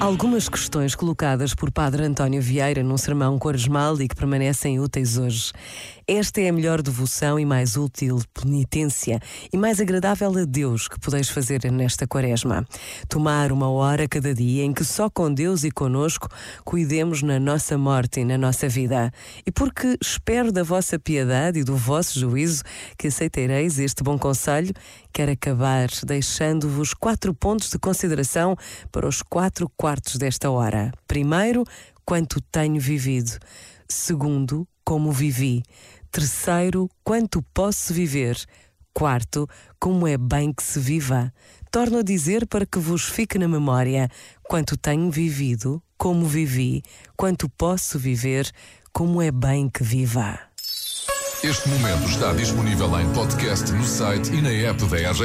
algumas questões colocadas por Padre António Vieira num sermão quaresmal e que permanecem úteis hoje. Esta é a melhor devoção e mais útil penitência e mais agradável a Deus que podeis fazer nesta quaresma. Tomar uma hora cada dia em que só com Deus e conosco cuidemos na nossa morte e na nossa vida. E porque espero da vossa piedade e do vosso juízo que aceitereis este bom conselho, quero acabar deixando-vos quatro pontos de consideração para os quatro quartos desta hora. Primeiro, quanto tenho vivido. Segundo, como vivi. Terceiro, quanto posso viver. Quarto, como é bem que se viva. Torno a dizer para que vos fique na memória quanto tenho vivido, como vivi, quanto posso viver, como é bem que viva. Este momento está disponível em podcast no site e na app da RGF.